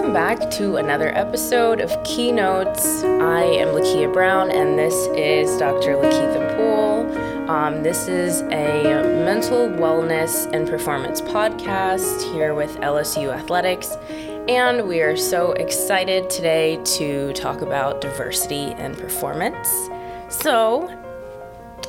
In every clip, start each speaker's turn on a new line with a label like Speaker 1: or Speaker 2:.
Speaker 1: welcome back to another episode of Keynotes. I am Lakia Brown, and this is Dr. Lakeitha Poole. Um, this is a mental wellness and performance podcast here with LSU Athletics, and we are so excited today to talk about diversity and performance. So,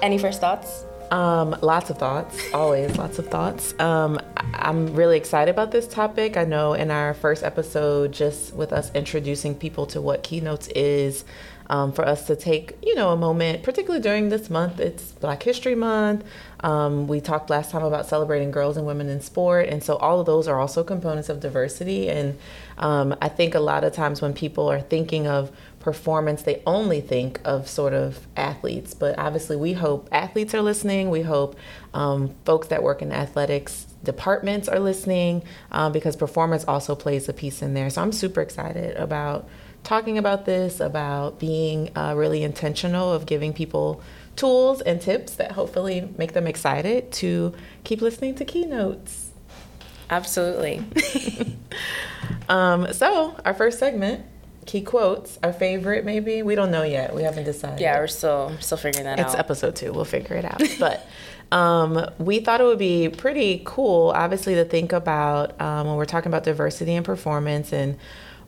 Speaker 1: any first thoughts?
Speaker 2: Um, lots of thoughts, always lots of thoughts. Um, I'm really excited about this topic. I know in our first episode, just with us introducing people to what Keynotes is, um, for us to take, you know, a moment, particularly during this month. It's Black History Month. Um, we talked last time about celebrating girls and women in sport, and so all of those are also components of diversity. And um, I think a lot of times when people are thinking of performance, they only think of sort of athletes. But obviously, we hope athletes are listening. We hope um, folks that work in athletics departments are listening um, because performance also plays a piece in there. So I'm super excited about talking about this, about being uh, really intentional of giving people tools and tips that hopefully make them excited to keep listening to keynotes.
Speaker 1: Absolutely.
Speaker 2: um, so, our first segment key quotes, our favorite maybe. We don't know yet. We haven't decided.
Speaker 1: Yeah, we're still still figuring that
Speaker 2: it's
Speaker 1: out.
Speaker 2: It's episode two. We'll figure it out. but um, we thought it would be pretty cool, obviously, to think about um, when we're talking about diversity and performance and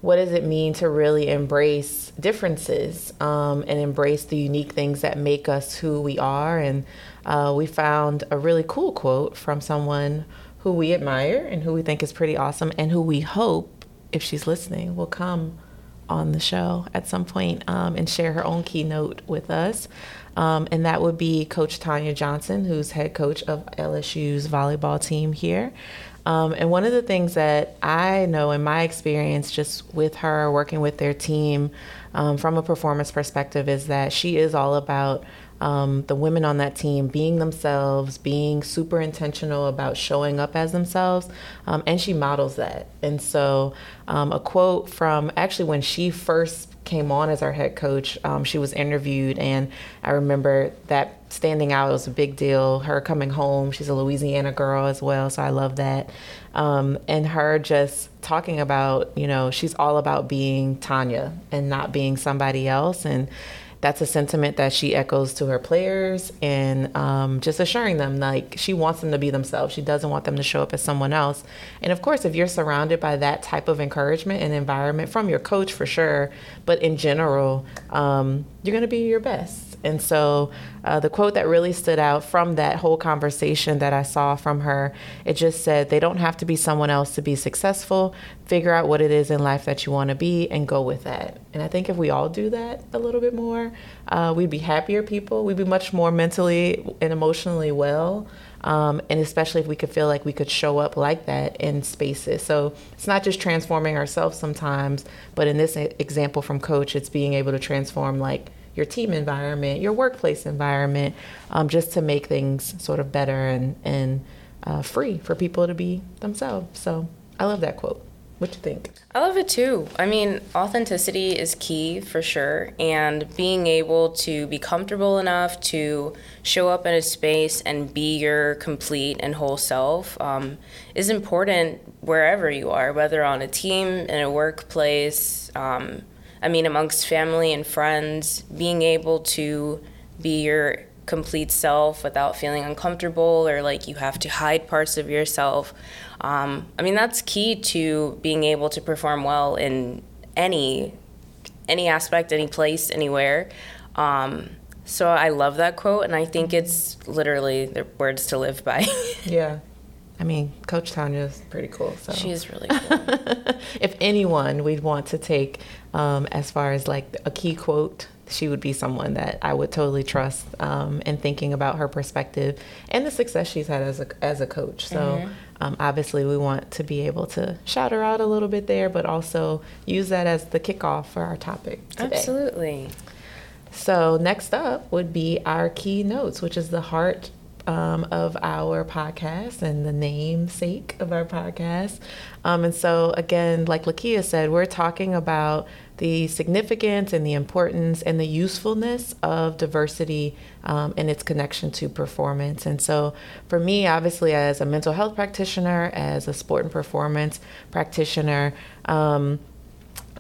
Speaker 2: what does it mean to really embrace differences um, and embrace the unique things that make us who we are. And uh, we found a really cool quote from someone who we admire and who we think is pretty awesome and who we hope, if she's listening, will come on the show at some point, um, and share her own keynote with us. Um, and that would be Coach Tonya Johnson, who's head coach of LSU's volleyball team here. Um, and one of the things that I know in my experience, just with her working with their team um, from a performance perspective, is that she is all about um, the women on that team being themselves, being super intentional about showing up as themselves, um, and she models that. And so, um, a quote from actually when she first came on as our head coach, um, she was interviewed, and I remember that standing out was a big deal. Her coming home, she's a Louisiana girl as well, so I love that. Um, and her just talking about, you know, she's all about being Tonya and not being somebody else, and that's a sentiment that she echoes to her players and um, just assuring them like she wants them to be themselves. She doesn't want them to show up as someone else. And of course, if you're surrounded by that type of encouragement and environment from your coach for sure, but in general, um, you're going to be your best. And so uh, the quote that really stood out from that whole conversation that I saw from her, it just said, they don't have to be someone else to be successful. Figure out what it is in life that you want to be and go with that. And I think if we all do that a little bit more, uh, we'd be happier people. We'd be much more mentally and emotionally well. Um, and especially if we could feel like we could show up like that in spaces. So it's not just transforming ourselves sometimes, but in this example from Coach, it's being able to transform like your team environment, your workplace environment, um, just to make things sort of better and, and uh, free for people to be themselves. So I love that quote. What do you think?
Speaker 1: I love it too. I mean, authenticity is key for sure, and being able to be comfortable enough to show up in a space and be your complete and whole self um, is important wherever you are, whether on a team, in a workplace. Um, I mean, amongst family and friends, being able to be your complete self without feeling uncomfortable or like you have to hide parts of yourself. Um, I mean, that's key to being able to perform well in any any aspect, any place, anywhere. Um, so I love that quote, and I think it's literally the words to live by.
Speaker 2: yeah. I mean, Coach Tonya is pretty cool. So
Speaker 1: she's really cool.
Speaker 2: if anyone we'd want to take um, as far as like a key quote, she would be someone that I would totally trust um, in thinking about her perspective and the success she's had as a as a coach. So mm-hmm. um, obviously, we want to be able to shout her out a little bit there, but also use that as the kickoff for our topic today.
Speaker 1: Absolutely.
Speaker 2: So next up would be our key notes, which is the heart um, of our podcast and the namesake of our podcast. Um, and so, again, like Lakia said, we're talking about the significance and the importance and the usefulness of diversity um, and its connection to performance. And so, for me, obviously, as a mental health practitioner, as a sport and performance practitioner, um,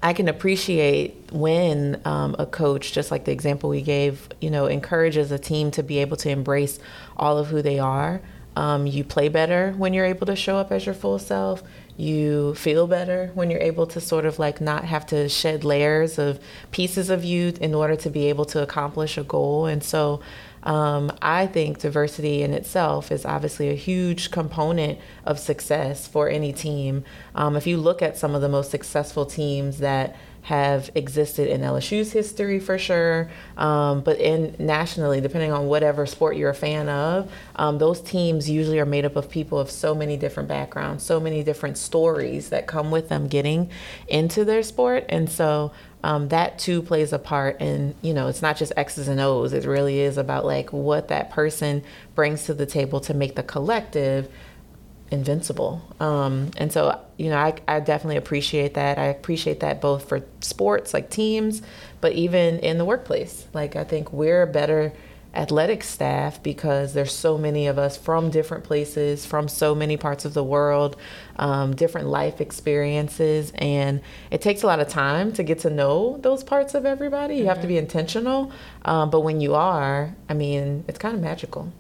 Speaker 2: I can appreciate when um, a coach, just like the example we gave, you know, encourages a team to be able to embrace all of who they are. Um, you play better when you're able to show up as your full self. You feel better when you're able to sort of like not have to shed layers of pieces of you in order to be able to accomplish a goal. And so um, I think diversity in itself is obviously a huge component of success for any team. Um, if you look at some of the most successful teams that have existed in LSU's history for sure, um, but in nationally, depending on whatever sport you're a fan of, um, those teams usually are made up of people of so many different backgrounds, so many different stories that come with them getting into their sport, and so um, that too plays a part and you know it's not just x's and o's it really is about like what that person brings to the table to make the collective invincible um, and so you know I, I definitely appreciate that i appreciate that both for sports like teams but even in the workplace like i think we're a better athletic staff because there's so many of us from different places, from so many parts of the world, um, different life experiences, and it takes a lot of time to get to know those parts of everybody. You mm-hmm. have to be mm-hmm. intentional, um, but when you are, I mean, it's kind of magical.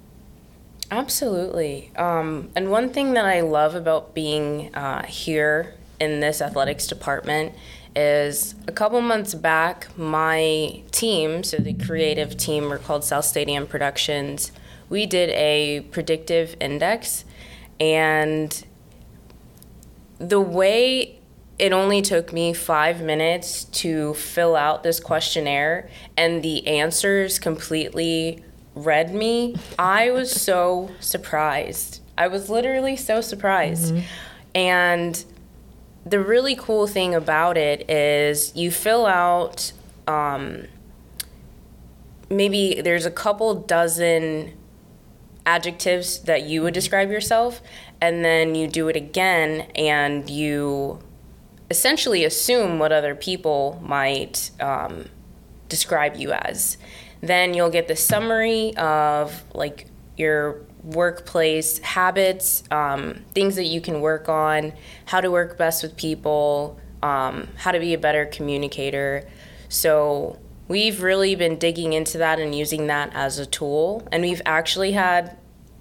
Speaker 1: Absolutely. Um, and one thing that I love about being uh, here in this athletics department is a couple months back, my team, so the creative team, we're called South Stadium Productions, we did a predictive index. And the way it only took me five minutes to fill out this questionnaire, and the answers completely read me, I was so surprised. I was literally so surprised. Mm-hmm. And the really cool thing about it is you fill out um, maybe there's a couple dozen adjectives that you would describe yourself and then you do it again and you essentially assume what other people might um, describe you as then you'll get the summary of like your workplace habits, um, things that you can work on, how to work best with people, um, how to be a better communicator. So we've really been digging into that and using that as a tool. And we've actually had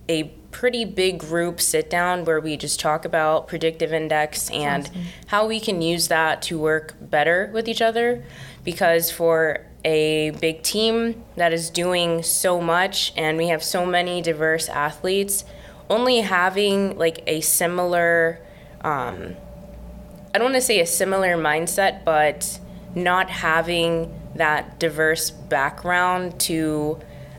Speaker 1: a pretty big group sit down where we just talk about predictive index and awesome. how we can use that to work better with each other. Because for a big team that is doing so much and we have so many diverse athletes. Only having like a similar um, i don't want to say a similar mindset but not having that diverse background to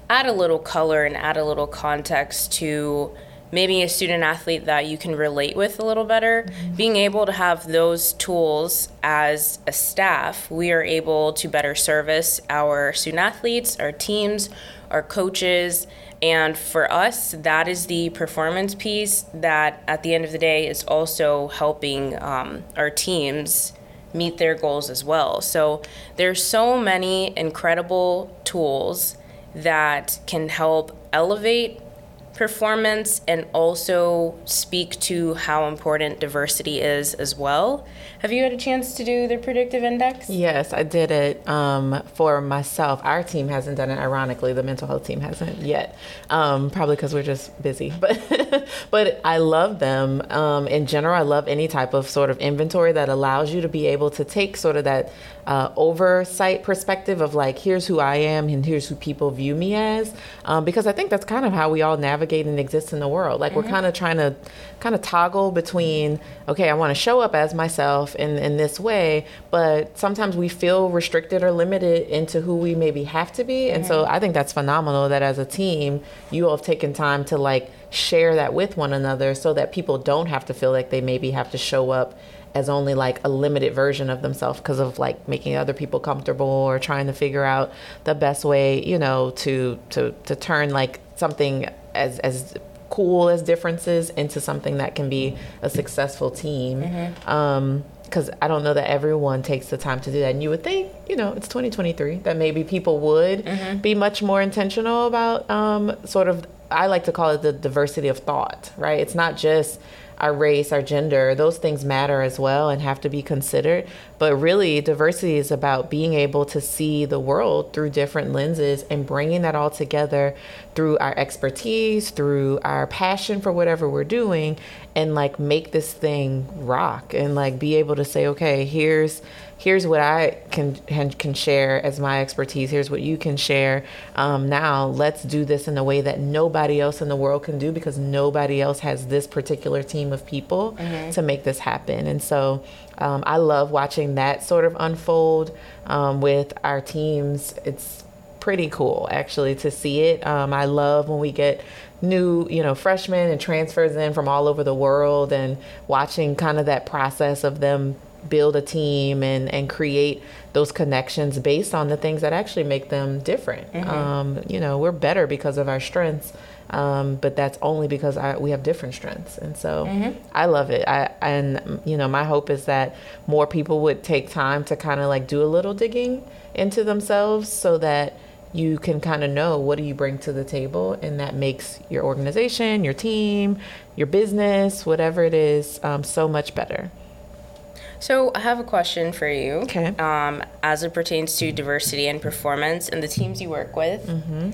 Speaker 1: add a little color and add a little context to maybe a student athlete that you can relate with a little better, mm-hmm. being able to have those tools as a staff, we are able to better service our student athletes, our teams, our coaches. And for us, that is the performance piece that at the end of the day is also helping um, our teams meet their goals as well. So there's so many incredible tools that can help elevate performance and also speak to how important diversity is as well. Have you had a chance to do the predictive index?
Speaker 2: Yes, I did it um, for myself. Our team hasn't done it. Ironically, the mental health team hasn't yet, um, probably because we're just busy. But but I love them um, in general. I love any type of sort of inventory that allows you to be able to take sort of that uh, oversight perspective of like here's who I am and here's who people view me as, um, because I think that's kind of how we all navigate and exist in the world. Like mm-hmm. we're kind of trying to kind of toggle between okay, I want to show up as myself in in this way, but sometimes we feel restricted or limited into who we maybe have to be, mm-hmm. and so mm-hmm. I think that's phenomenal that as a team you all have taken time to like share that with one another so that people don't have to feel like they maybe have to show up as only like a limited version of themselves because of like making other people comfortable or trying to figure out the best way, you know, to to to turn like something as as cool as differences into something that can be a successful team. Mm-hmm. Um, because I don't know that everyone takes the time to do that. And you would think, you know, it's 2023 that maybe people would mm-hmm. be much more intentional about um, sort of I like to call it the diversity of thought, right? It's not just our race, our gender, those things matter as well and have to be considered. But really, diversity is about being able to see the world through different lenses and bringing that all together through our expertise, through our passion for whatever we're doing, and like make this thing rock and like be able to say, okay, here's here's what I can can share as my expertise. Here's what you can share. Um, now let's do this in a way that nobody else in the world can do because nobody else has this particular team of people mm-hmm. to make this happen. And so um, I love watching that sort of unfold um, with our teams. It's pretty cool actually to see it. Um, I love when we get new, you know, freshmen and transfers in from all over the world and watching kind of that process of them build a team and, and create those connections based on the things that actually make them different. Mm-hmm. Um, you know, we're better because of our strengths, um, but that's only because I, we have different strengths. And so mm-hmm. I love it. I, and, you know, my hope is that more people would take time to kind of like do a little digging into themselves so that you can kind of know what do you bring to the table and that makes your organization your team your business whatever it is um, so much better
Speaker 1: so I have a question for you.
Speaker 2: Okay.
Speaker 1: Um, as it pertains to diversity and performance and the teams you work with, mm-hmm.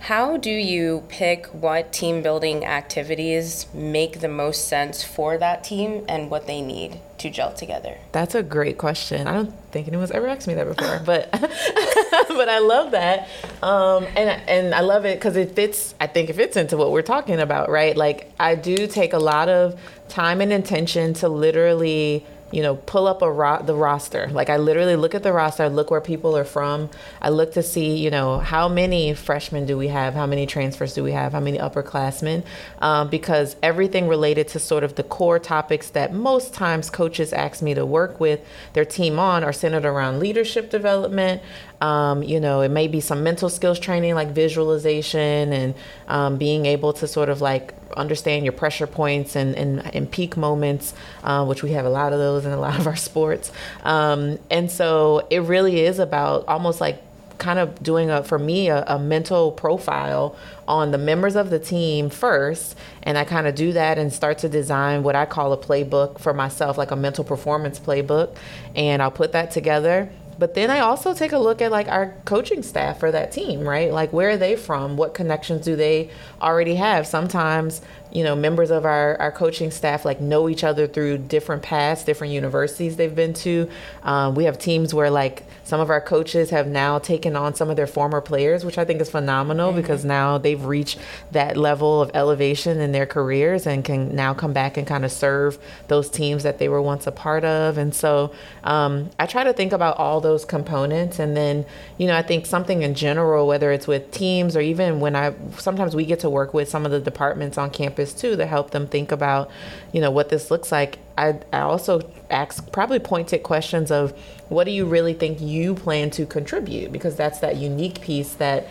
Speaker 1: How do you pick what team building activities make the most sense for that team and what they need to gel together?
Speaker 2: That's a great question. I don't think anyone's ever asked me that before, but but I love that, um, and and I love it because it fits. I think it fits into what we're talking about, right? Like I do take a lot of time and intention to literally you know, pull up a ro- the roster. Like I literally look at the roster, I look where people are from. I look to see, you know, how many freshmen do we have, how many transfers do we have, how many upperclassmen, um, because everything related to sort of the core topics that most times coaches ask me to work with their team on are centered around leadership development, um, you know, it may be some mental skills training like visualization and um, being able to sort of like understand your pressure points and, and, and peak moments, uh, which we have a lot of those in a lot of our sports. Um, and so it really is about almost like kind of doing a for me a, a, mental profile on the members of the team first. And i kind of do that and start to design what i call a playbook for myself like a mental performance playbook. And i'll put that together but then I also take a look at like our coaching staff for that team, right? Like where are they from? What connections do they already have? Sometimes you know members of our, our coaching staff like know each other through different paths different universities they've been to. Um, we have teams where like some of our coaches have now taken on some of their former players which i think is phenomenal mm-hmm. because now they've reached that level of elevation in their careers and can now come back and kind of serve those teams that they were once a part of. And so um, i try to think about all those components. And then you know i think something in general whether it's with teams or even when i sometimes we get to work with some of the departments on campus too to help them think about, you know, what this looks like. I, I also ask probably pointed questions of what do you really think you plan to contribute? Because that's that unique piece that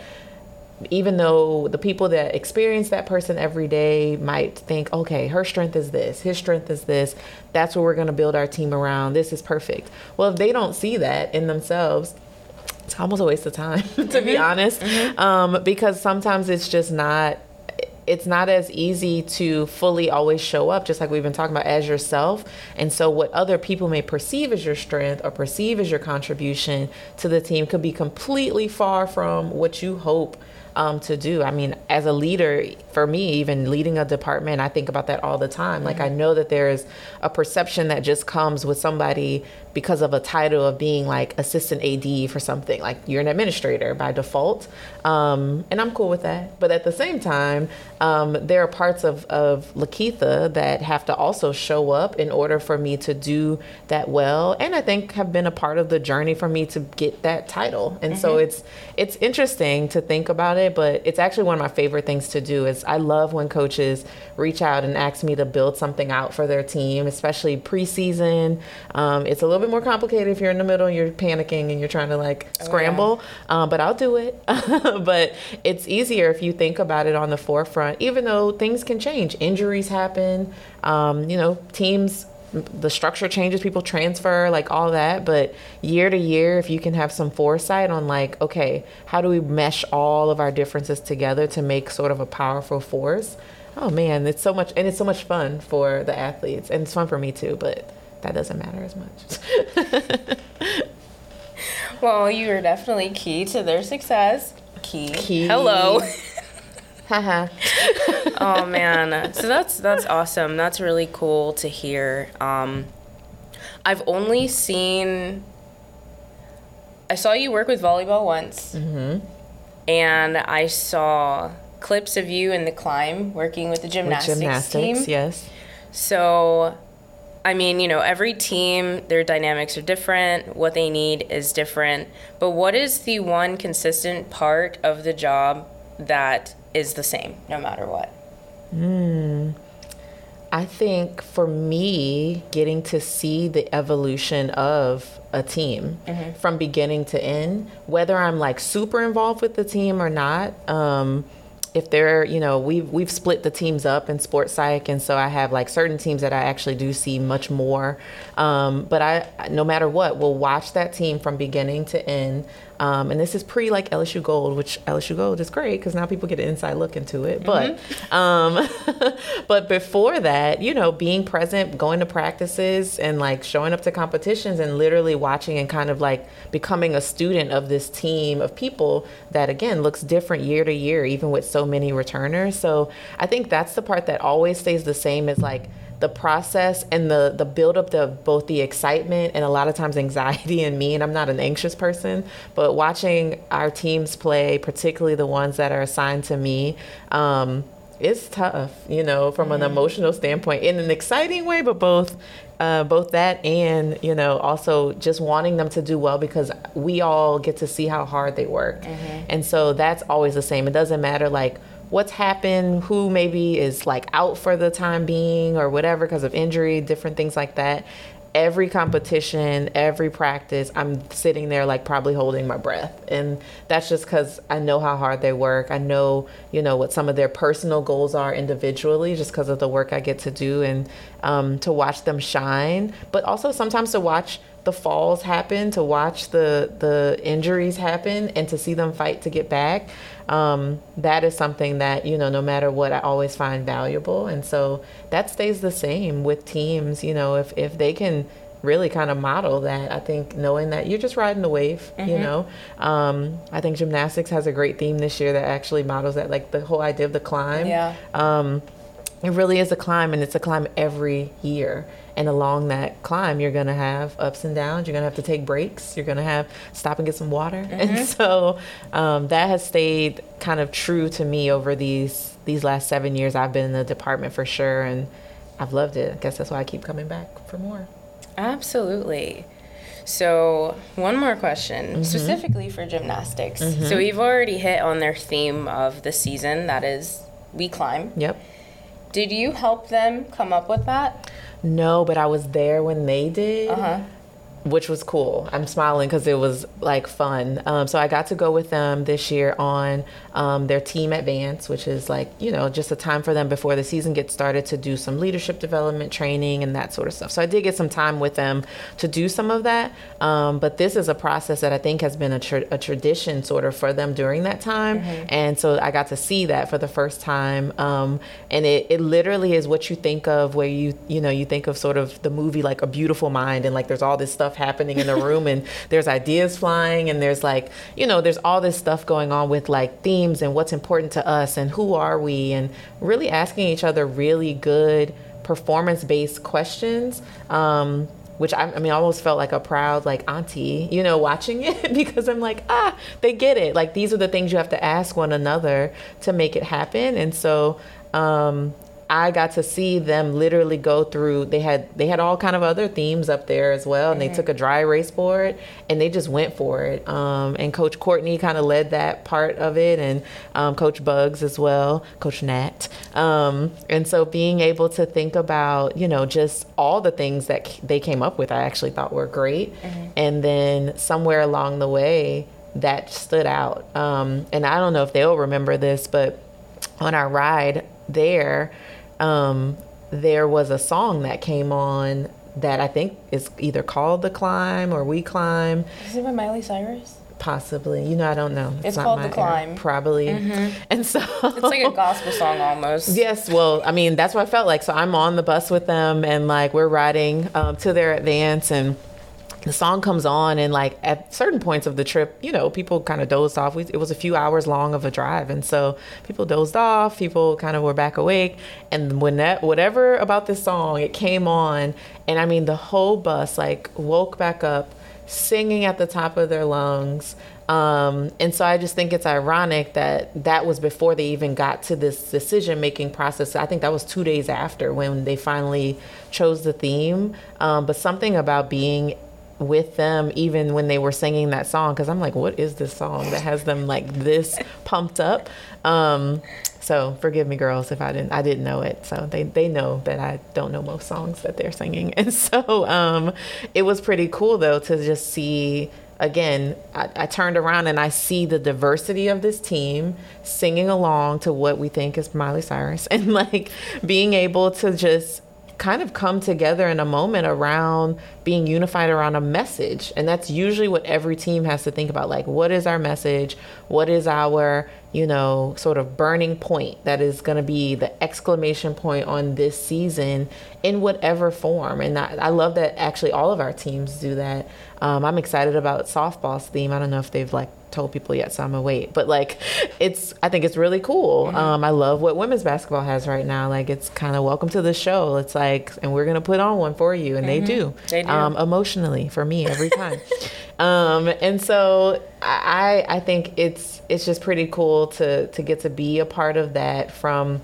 Speaker 2: even though the people that experience that person every day might think, okay, her strength is this, his strength is this, that's what we're going to build our team around, this is perfect. Well, if they don't see that in themselves, it's almost a waste of time, to mm-hmm. be honest, mm-hmm. um, because sometimes it's just not it's not as easy to fully always show up, just like we've been talking about, as yourself. And so, what other people may perceive as your strength or perceive as your contribution to the team could be completely far from what you hope um, to do. I mean, as a leader, for me, even leading a department, I think about that all the time. Like, I know that there's a perception that just comes with somebody because of a title of being like assistant AD for something. Like, you're an administrator by default. Um, and I'm cool with that. But at the same time, um, there are parts of, of Lakeitha that have to also show up in order for me to do that well. And I think have been a part of the journey for me to get that title. And mm-hmm. so it's it's interesting to think about it, but it's actually one of my favorite things to do is I love when coaches reach out and ask me to build something out for their team, especially preseason. Um, it's a little bit more complicated if you're in the middle and you're panicking and you're trying to like scramble, oh, yeah. um, but I'll do it. but it's easier if you think about it on the forefront, even though things can change. Injuries happen. Um, you know, teams the structure changes, people transfer, like all that. But year to year, if you can have some foresight on, like, okay, how do we mesh all of our differences together to make sort of a powerful force? Oh man, it's so much, and it's so much fun for the athletes, and it's fun for me too. But that doesn't matter as much.
Speaker 1: well, you are definitely key to their success. Key.
Speaker 2: Key.
Speaker 1: Hello.
Speaker 2: Haha.
Speaker 1: Oh man, so that's that's awesome. That's really cool to hear. Um, I've only seen. I saw you work with volleyball once,
Speaker 2: Mm-hmm.
Speaker 1: and I saw clips of you in the climb working with the
Speaker 2: With
Speaker 1: gymnastics,
Speaker 2: gymnastics,
Speaker 1: team.
Speaker 2: yes.
Speaker 1: So, I mean, you know, every team, their dynamics are different. What they need is different. But what is the one consistent part of the job that is the same no matter what?
Speaker 2: I think for me, getting to see the evolution of a team from beginning to end, whether I'm like super involved with the team or not, um, if they're, you know, we've we've split the teams up in sports psych, and so I have like certain teams that I actually do see much more. Um, but I, no matter what, will watch that team from beginning to end. Um, and this is pre like LSU Gold, which LSU Gold is great because now people get an inside look into it. But um, but before that, you know, being present, going to practices, and like showing up to competitions, and literally watching and kind of like becoming a student of this team of people that again looks different year to year, even with so many returners. So I think that's the part that always stays the same. Is like the process and the the build up of both the excitement and a lot of times anxiety in me and I'm not an anxious person but watching our teams play particularly the ones that are assigned to me um, it's tough you know from an emotional standpoint in an exciting way but both uh, both that and you know also just wanting them to do well because we all get to see how hard they work. And so that's always the same. It doesn't matter like what's happened, who maybe is like out for the time being or whatever because of injury, different things like that. Every competition, every practice, I'm sitting there like probably holding my breath. And that's just because I know how hard they work. I know, you know, what some of their personal goals are individually just because of the work I get to do and um, to watch them shine, but also sometimes to watch the falls happen, to watch the the injuries happen, and to see them fight to get back. Um, that is something that you know, no matter what, I always find valuable, and so that stays the same with teams. You know, if if they can really kind of model that, I think knowing that you're just riding the wave. You know, um, I think gymnastics has a great theme this year that actually models that, like the whole idea of the climb.
Speaker 1: Yeah.
Speaker 2: Um, it really is a climb, and it's a climb every year. And along that climb, you're gonna have ups and downs. You're gonna have to take breaks. You're gonna have stop and get some water. And mm-hmm. so um, that has stayed kind of true to me over these these last seven years. I've been in the department for sure, and I've loved it. I guess that's why I keep coming back for more.
Speaker 1: Absolutely. So, one more question, mm-hmm. specifically for gymnastics. So, mm-hmm. we've already hit on their theme of the season that is, we climb.
Speaker 2: Yep.
Speaker 1: Did you help them come up with that?
Speaker 2: No, but I was there when they did.
Speaker 1: Uh huh.
Speaker 2: Which was cool. I'm smiling because it was like fun. Um, so I got to go with them this year on um, their team advance, which is like you know just a time for them before the season gets started to do some leadership development training and that sort of stuff. So I did get some time with them to do some of that. Um, but this is a process that I think has been a, tra- a tradition sort of for them during that time, and so I got to see that for the first time. Um, and it, it literally is what you think of where you you know you think of sort of the movie like a beautiful mind and like there's all this stuff happening in the room and there's ideas flying and there's like you know there's all this stuff going on with like themes and what's important to us and who are we and really asking each other really good performance based questions um, which I, I mean, I almost felt like a proud like auntie, you know, watching it because I'm like, ah, they get it. Like these are the things you have to ask one another to make it happen. And so um, I got to see them literally go through. They had they had all kind of other themes up there as well, and they took a dry erase board and they just went for it. Um, and Coach Courtney kind of led that part of it, and um, Coach Bugs as well, Coach Gnat. Um, and so being able to think about you know just all the things that c- they came up with, I actually thought were great. And then somewhere along the way, that stood out. Um, and I don't know if they'll remember this, but on our ride there, um, there was a song that came on that I think is either called The Climb or We Climb.
Speaker 1: Is it by Miley Cyrus?
Speaker 2: Possibly. You know, I don't know.
Speaker 1: It's
Speaker 2: not
Speaker 1: called
Speaker 2: my
Speaker 1: The Climb.
Speaker 2: area. Probably. And so
Speaker 1: It's like a gospel song almost.
Speaker 2: Yes, well, I mean, that's what I felt like. So I'm on the bus with them, and like we're riding um, to their advance, and the song comes on, and like at certain points of the trip, you know, people kind of dozed off. We, it was a few hours long of a drive, and so people dozed off. People kind of were back awake, and when that whatever about this song, it came on, and I mean, the whole bus like woke back up, singing at the top of their lungs. Um, and so I just think it's ironic that that was before they even got to this decision making process. I think that was two days after when they finally chose the theme. Um, but something about being with them even when they were singing that song because i'm like what is this song that has them like this pumped up? Um, so forgive me girls if i didn't i didn't know it. So they, they know that i don't know most songs that they're singing. And so um, it was pretty cool though to just see again I, I turned around and i see the diversity of this team singing along to what we think is miley cyrus. And like being able to just kind of come together in a moment around being unified around a message. And that's usually what every team has to think about. Like, what is our message? What is our, you know, sort of burning point that is going to be the exclamation point on this season in whatever form? And I, I love that actually all of our teams do that. Um, I'm excited about softball's theme. I don't know if they've like told people yet, so I'm gonna wait. But like, it's I think it's really cool. Mm-hmm. Um, I love what women's basketball has right now. Like, it's kind of welcome to the show. It's like, and we're gonna put on one for you, and mm-hmm. they do.
Speaker 1: They do.
Speaker 2: Um, emotionally for me every time. um, and so I I think it's it's just pretty cool to to get to be a part of that from,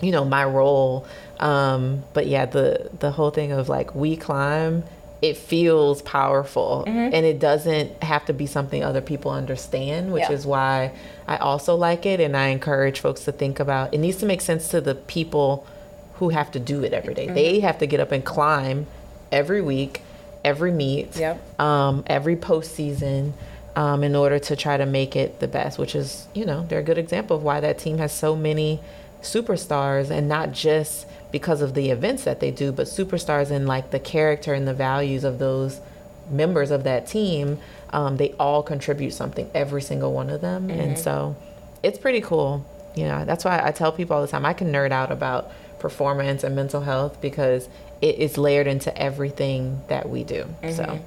Speaker 2: you know, my role. Um, but yeah, the the whole thing of like we climb it feels powerful mm-hmm. and it doesn't have to be something other people understand which yeah. is why i also like it and i encourage folks to think about it needs to make sense to the people who have to do it every day. Mm-hmm. they have to get up and climb every week every meet
Speaker 1: yep.
Speaker 2: um, every postseason um, in order to try to make it the best which is you know they're a good example of why that team has so many superstars and not just because of the events that they do, but superstars and like the character and the values of those members of that team, um, they all contribute something, every single one of them. Mm-hmm. And so it's pretty cool. You know, that's why I tell people all the time I can nerd out about performance and mental health because it is layered into everything that we do. Mm-hmm. So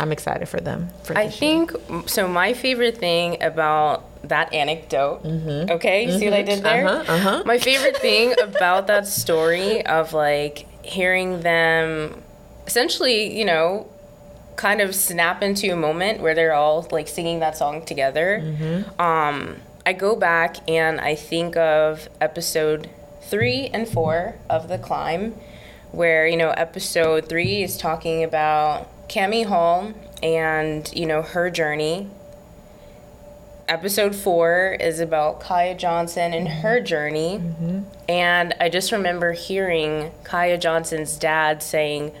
Speaker 2: I'm excited for them. For
Speaker 1: I think so. My favorite thing about that anecdote. Mm-hmm. Okay, you mm-hmm. see what I did there?
Speaker 2: Uh-huh, uh-huh.
Speaker 1: My favorite thing about that story of like hearing them essentially, you know, kind of snap into a moment where they're all like singing that song together. Mm-hmm. Um, I go back and I think of episode three and four of The Climb, where, you know, episode three is talking about Cami Hall and, you know, her journey. Episode four is about Kiya Johnson and her journey. Mm-hmm. And I just remember hearing Kiya Johnson's dad saying,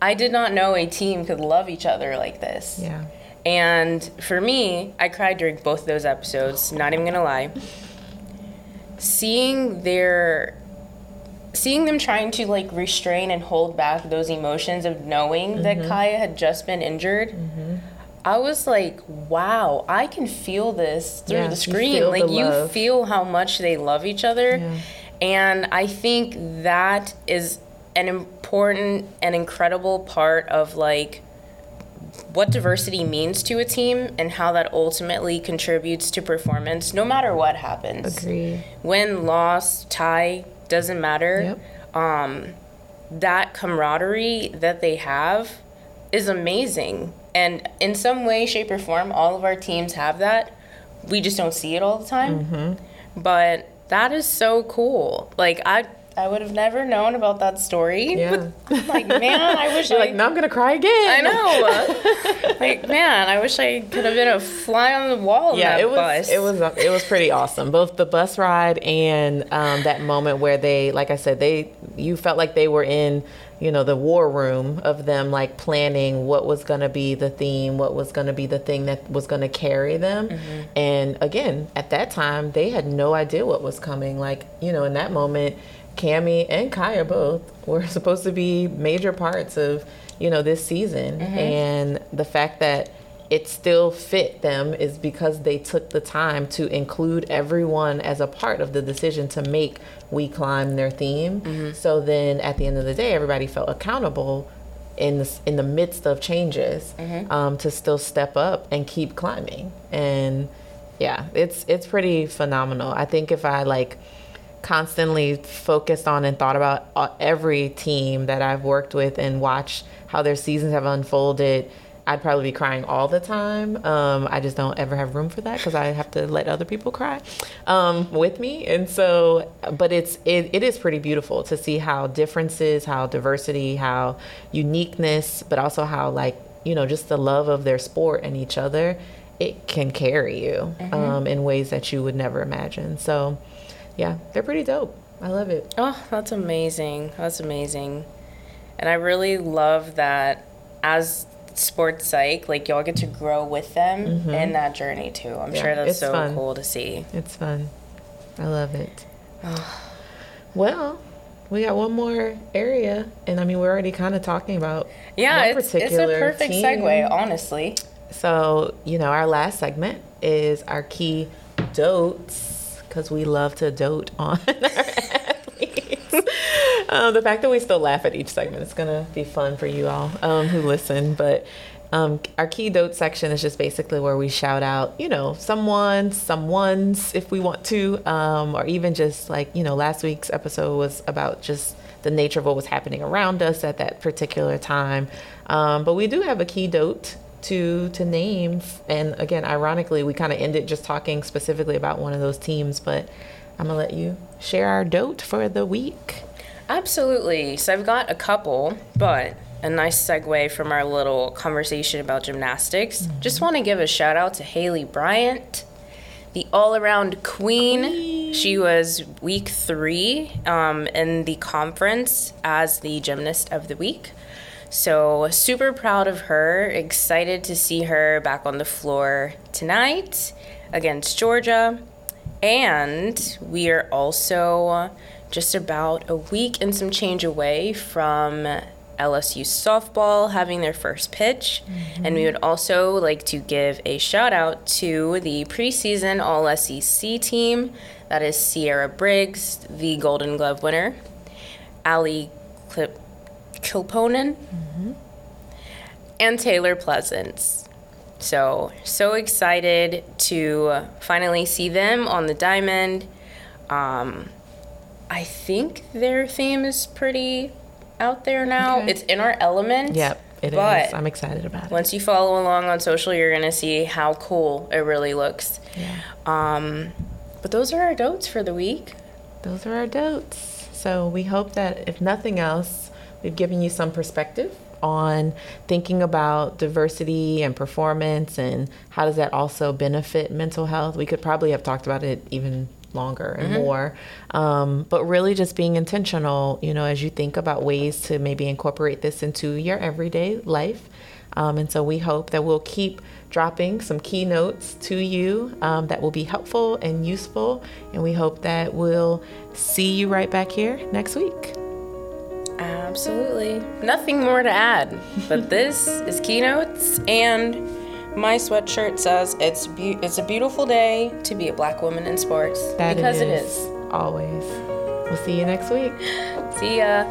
Speaker 1: I did not know a team could love each other like this.
Speaker 2: Yeah.
Speaker 1: And for me, I cried during both those episodes, not even gonna lie. Seeing their seeing them trying to like restrain and hold back those emotions of knowing mm-hmm. that Kiya had just been injured. Mm-hmm. I was like, wow, I can feel this through yeah, the screen. You like, you feel how much they love each other. Yeah. And I think that is an important and incredible part of like what diversity means to a team and how that ultimately contributes to performance no matter what happens.
Speaker 2: Agree.
Speaker 1: Win, loss, tie, doesn't matter. Yep. Um, that camaraderie that they have is amazing. And in some way, shape, or form, all of our teams have that. We just don't see it all the time. Mm-hmm. But that is so cool. Like, I I would have never known about that story.
Speaker 2: Yeah.
Speaker 1: like, man, I wish
Speaker 2: You're
Speaker 1: I.
Speaker 2: like, now I'm gonna cry again.
Speaker 1: I know. like, man, I wish I could have been a fly on the wall. Yeah,
Speaker 2: it was.
Speaker 1: Bus.
Speaker 2: It was. It was pretty awesome. Both the bus ride and um, that moment where they, like I said, they you felt like they were in you know the war room of them like planning what was going to be the theme what was going to be the thing that was going to carry them mm-hmm. and again at that time they had no idea what was coming like you know in that moment Cami and Kiya both were supposed to be major parts of, you know, this season.
Speaker 1: Mm-hmm.
Speaker 2: And the fact that it still fit them is because they took the time to include everyone as a part of the decision to make We Climb their theme.
Speaker 1: Mm-hmm.
Speaker 2: So then at the end of the day, everybody felt accountable in the, in the midst of changes
Speaker 1: Mm-hmm.
Speaker 2: um, to still step up and keep climbing. And yeah, it's it's pretty phenomenal. I think if I like constantly focused on and thought about uh, every team that I've worked with and watched how their seasons have unfolded, I'd probably be crying all the time. Um, I just don't ever have room for that because I have to let other people cry um, with me. And so, but it's it, it is pretty beautiful to see how differences, how diversity, how uniqueness, but also how like you know just the love of their sport and each other, it can carry you um, in ways that you would never imagine. So, yeah, they're pretty dope. I love it.
Speaker 1: Oh, that's amazing. That's amazing. And I really love that as sports psych, like y'all get to grow with them mm-hmm. in that journey too. I'm
Speaker 2: Yeah,
Speaker 1: sure that's so
Speaker 2: fun.
Speaker 1: cool to see.
Speaker 2: It's fun. I love it. well, we got one more area, and I mean, we're already kind of talking about
Speaker 1: Yeah, it's, it's a perfect
Speaker 2: team.
Speaker 1: segue, honestly.
Speaker 2: So, you know, our last segment is our key dotes because we love to dote on our athletes. um, the fact that we still laugh at each segment is going to be fun for you all um, who listen. But um, our key dote section is just basically where we shout out, you know, someone, someone's if we want to, um, or even just like, you know, last week's episode was about just the nature of what was happening around us at that particular time. Um, but we do have a key dote to to name and again ironically we kind of ended just talking specifically about one of those teams but i'm gonna let you share our dote for the week
Speaker 1: Absolutely. So I've got a couple, but a nice segue from our little conversation about gymnastics. Just want to give a shout out to Haleigh Bryant, the all around queen. She was week three um, in the conference as the gymnast of the week. So, super proud of her. Excited to see her back on the floor tonight against Georgia. And we are also just about a week and some change away from LSU softball having their first pitch. Mm-hmm. And we would also like to give a shout out to the preseason All SEC team. That is Ciara Briggs, the Golden Glove winner, Ali Clip. Kilponen and Taylor Pleasants. So, so excited to finally see them on the diamond. Um, I think their theme is pretty out there now.
Speaker 2: Okay.
Speaker 1: It's in our element.
Speaker 2: yep it is.
Speaker 1: but
Speaker 2: i'm excited about it
Speaker 1: once you follow along on social, you're gonna see how cool it really looks.
Speaker 2: yeah
Speaker 1: Um, but those are our notes for the week.
Speaker 2: those are our dotes so we hope that if nothing else we've given you some perspective on thinking about diversity and performance and how does that also benefit mental health. We could probably have talked about it even longer and more. Um, but really just being intentional you know as you think about ways to maybe incorporate this into your everyday life. Um, and so we hope that we'll keep dropping some keynotes to you um, that will be helpful and useful. And we hope that we'll see you right back here next week
Speaker 1: Absolutely. Nothing more to add. But this is Keynotes, and my sweatshirt says it's be- it's a beautiful day to be a black woman in sports
Speaker 2: That
Speaker 1: because
Speaker 2: it
Speaker 1: it
Speaker 2: is
Speaker 1: is.
Speaker 2: always we'll see you next week
Speaker 1: See ya.